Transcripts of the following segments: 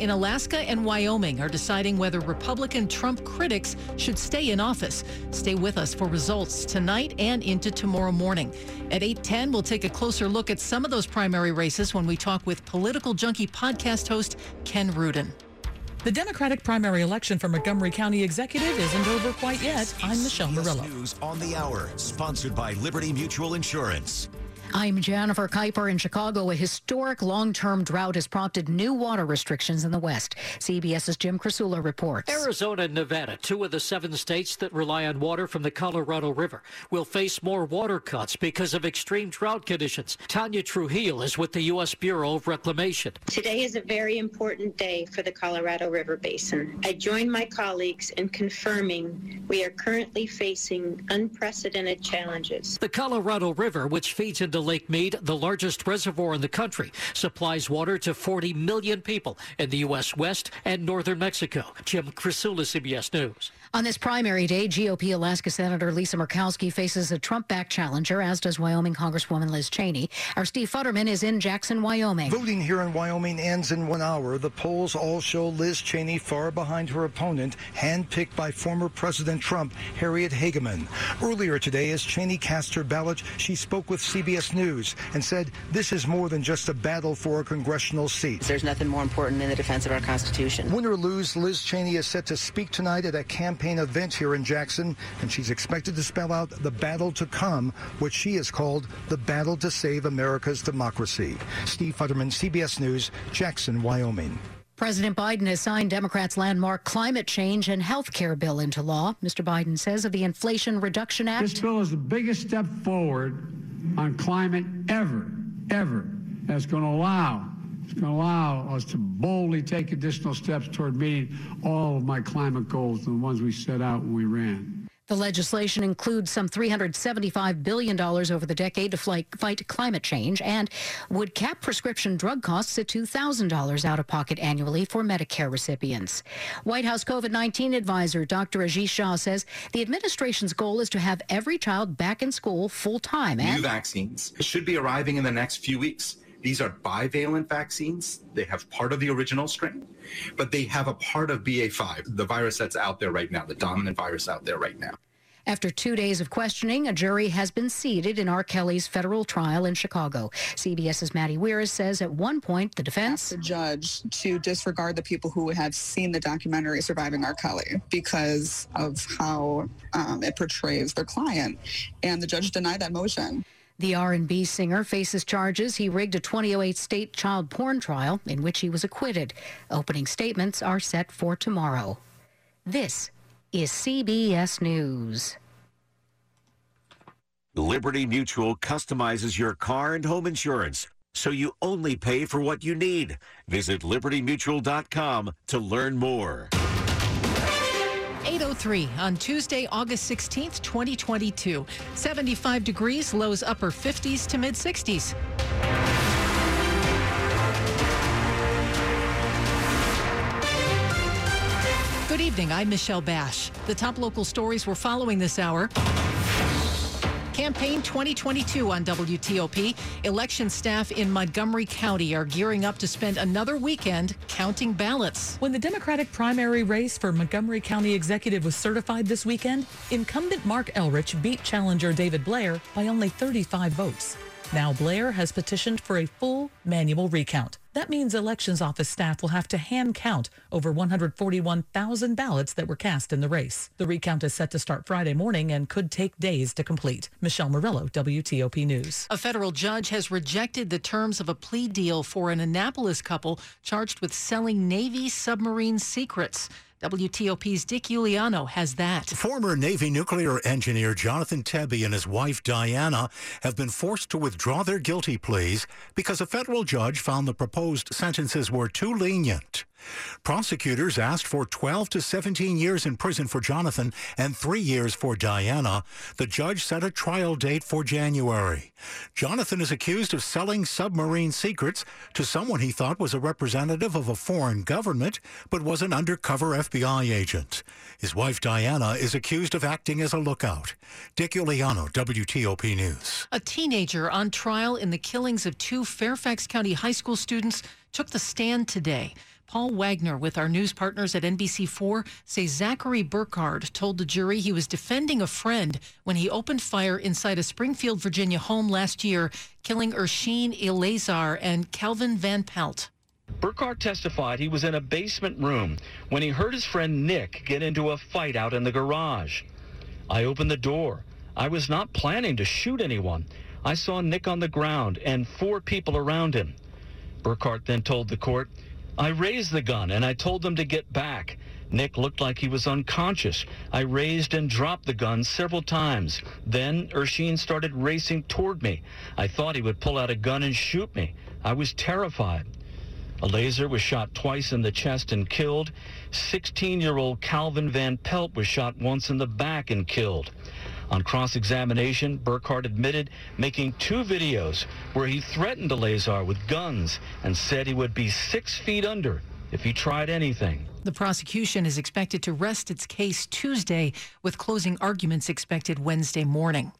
in Alaska and Wyoming are deciding whether Republican Trump critics should stay in office. Stay with us for results tonight and into tomorrow morning. At 8:10, we'll take a closer look at some of those primary races when we talk with political junkie podcast host Ken Rudin. The Democratic primary election for Montgomery County Executive isn't over quite yet. I'm Michelle Murillo. News on the hour, sponsored by Liberty Mutual Insurance. I'm Jennifer Keiper in Chicago. A historic long term drought has prompted new water restrictions in the West. CBS's Jim Krasula reports. Arizona and Nevada, two of the seven states that rely on water from the Colorado River, will face more water cuts because of extreme drought conditions. Tanya Trujillo is with the U.S. Bureau of Reclamation. Today is a very important day for the Colorado River Basin. I join my colleagues in confirming we are currently facing unprecedented challenges. The Colorado River, which feeds into Lake Mead, the largest reservoir in the country, supplies water to 40 million people in the U.S. West and northern Mexico. Jim Krasula, CBS News. On this primary day, GOP Alaska Senator Lisa Murkowski faces a Trump backed challenger, as does Wyoming Congresswoman Liz Cheney. Our Steve Futterman is in Jackson, Wyoming. Voting here in Wyoming ends in one hour. The polls all show Liz Cheney far behind her opponent, handpicked by former President Trump, Harriet Hageman. Earlier today, as Cheney cast her ballot, she spoke with CBS News and said this is more than just a battle for a congressional seat. There's nothing more important than the defense of our Constitution. Win or lose, Liz Cheney is set to speak tonight at a campaign campaign event here in Jackson, and she's expected to spell out the battle to come, which she has called the battle to save America's democracy. Steve Futterman, CBS News, Jackson, Wyoming. President Biden has signed Democrats' landmark climate change and health care bill into law. Mr. Biden says of the Inflation Reduction Act. This bill is the biggest step forward on climate ever, ever, that's going to allow it's going to allow us to boldly take additional steps toward meeting all of my climate goals, and the ones we set out when we ran. The legislation includes some $375 billion over the decade to fight climate change and would cap prescription drug costs at $2,000 out of pocket annually for Medicare recipients. White House COVID 19 advisor Dr. Ashish Jha says the administration's goal is to have every child back in school full time. New vaccines should be arriving in the next few weeks. These are bivalent vaccines. They have part of the original strain, but they have a part of BA5, the virus that's out there right now, the dominant virus out there right now. After two days of questioning, a jury has been seated in R. Kelly's federal trial in Chicago. CBS's Maddie Weirs says at one point the defense the judge to disregard the people who have seen the documentary Surviving R. Kelly because of how um, it portrays their client, and the judge denied that motion. The R&B singer faces charges he rigged a 2008 state child porn trial in which he was acquitted. Opening statements are set for tomorrow. This is CBS News. Liberty Mutual customizes your car and home insurance so you only pay for what you need. Visit libertymutual.com to learn more. 803 on Tuesday, August 16th, 2022. 75 degrees, lows upper 50s to mid 60s. Good evening. I'm Michelle Basch. The top local stories we're following this hour. Campaign 2022 on WTOP. Election staff in Montgomery County are gearing up to spend another weekend counting ballots. When the Democratic primary race for Montgomery County Executive was certified this weekend, incumbent Marc Elrich beat challenger David Blair by only 35 votes. Now Blair has petitioned for a full manual recount. That means elections office staff will have to hand count over 141,000 ballots that were cast in the race. The recount is set to start Friday morning and could take days to complete. Michelle Murillo, WTOP News. A federal judge has rejected the terms of a plea deal for an Annapolis couple charged with selling Navy submarine secrets. WTOP's Dick Uliano has that. Former Navy nuclear engineer Jonathan Toebbe and his wife Diana have been forced to withdraw their guilty pleas because a federal judge found the proposed sentences were too lenient. Prosecutors asked for 12 to 17 years in prison for Jonathan and three years for Diana. The judge set a trial date for January. Jonathan is accused of selling submarine secrets to someone he thought was a representative of a foreign government, but was an undercover FBI agent. His wife Diana is accused of acting as a lookout. Dick Uliano, WTOP News. A teenager on trial in the killings of two Fairfax County high school students took the stand today. Paul Wagner with our news partners at NBC4 say Zachary Burkhardt told the jury he was defending a friend when he opened fire inside a Springfield, Virginia home last year, killing Ersheen Eleazar and Calvin Van Pelt. Burkhardt testified he was in a basement room when he heard his friend Nick get into a fight out in the garage. I opened the door. I was not planning to shoot anyone. I saw Nick on the ground and four people around him. Burkhardt then told the court, I raised the gun and I told them to get back. Nick looked like he was unconscious. I raised and dropped the gun several times. Then Ersheen started racing toward me. I thought he would pull out a gun and shoot me. I was terrified. Eleazar was shot twice in the chest and killed. 16-year-old Calvin Van Pelt was shot once in the back and killed. On cross-examination, Burkhardt admitted making two videos where he threatened Eleazar with guns and said he would be six feet under if he tried anything. The prosecution is expected to rest its case Tuesday, with closing arguments expected Wednesday morning.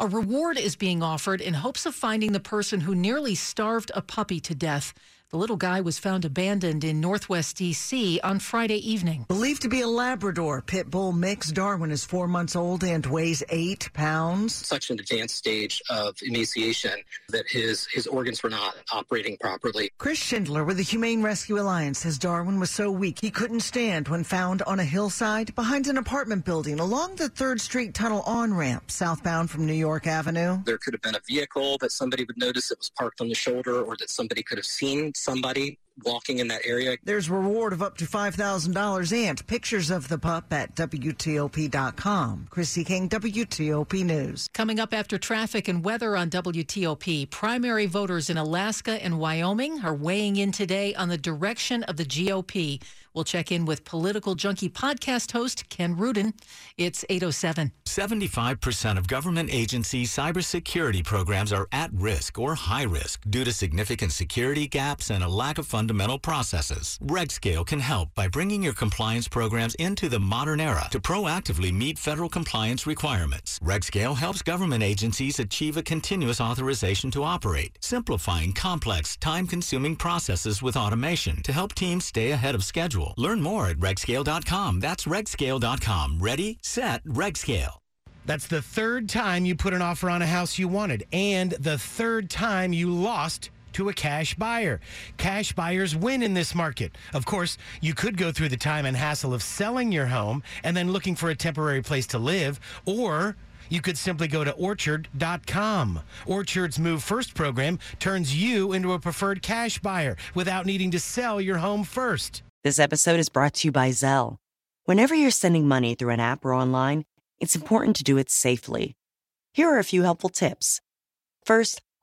A reward is being offered in hopes of finding the person who nearly starved a puppy to death. The little guy was found abandoned in northwest D.C. on Friday evening. Believed to be a Labrador pit bull mix, Darwin is four months old and weighs eight pounds. Such an advanced stage of emaciation that his, his organs were not operating properly. Chris Schindler with the Humane Rescue Alliance says Darwin was so weak he couldn't stand when found on a hillside behind an apartment building along the 3rd Street Tunnel on ramp southbound from New York Avenue. There could have been a vehicle that somebody would notice that was parked on the shoulder or that somebody could have seen somebody walking in that area. There's reward of up to $5,000 and pictures of the pup at WTOP.com. Kristi King, WTOP News. Coming up after traffic and weather on WTOP, primary voters in Alaska and Wyoming are weighing in today on the direction of the GOP. We'll check in with political junkie podcast host Ken Rudin. It's 807. 75% of government agency cybersecurity programs are at risk or high risk due to significant security gaps and a lack of fundamental processes. RegScale can help by bringing your compliance programs into the modern era to proactively meet federal compliance requirements. RegScale helps government agencies achieve a continuous authorization to operate, simplifying complex, time-consuming processes with automation to help teams stay ahead of schedule. Learn more at regscale.com. That's regscale.com. Ready, set, regscale. That's the third time you put an offer on a house you wanted, and the third time you lost to a cash buyer. Cash buyers win in this market. Of course, you could go through the time and hassle of selling your home and then looking for a temporary place to live, or you could simply go to orchard.com. Orchard's Move First program turns you into a preferred cash buyer without needing to sell your home first. This episode is brought to you by Zelle. Whenever you're sending money through an app or online, it's important to do it safely. Here are a few helpful tips. First,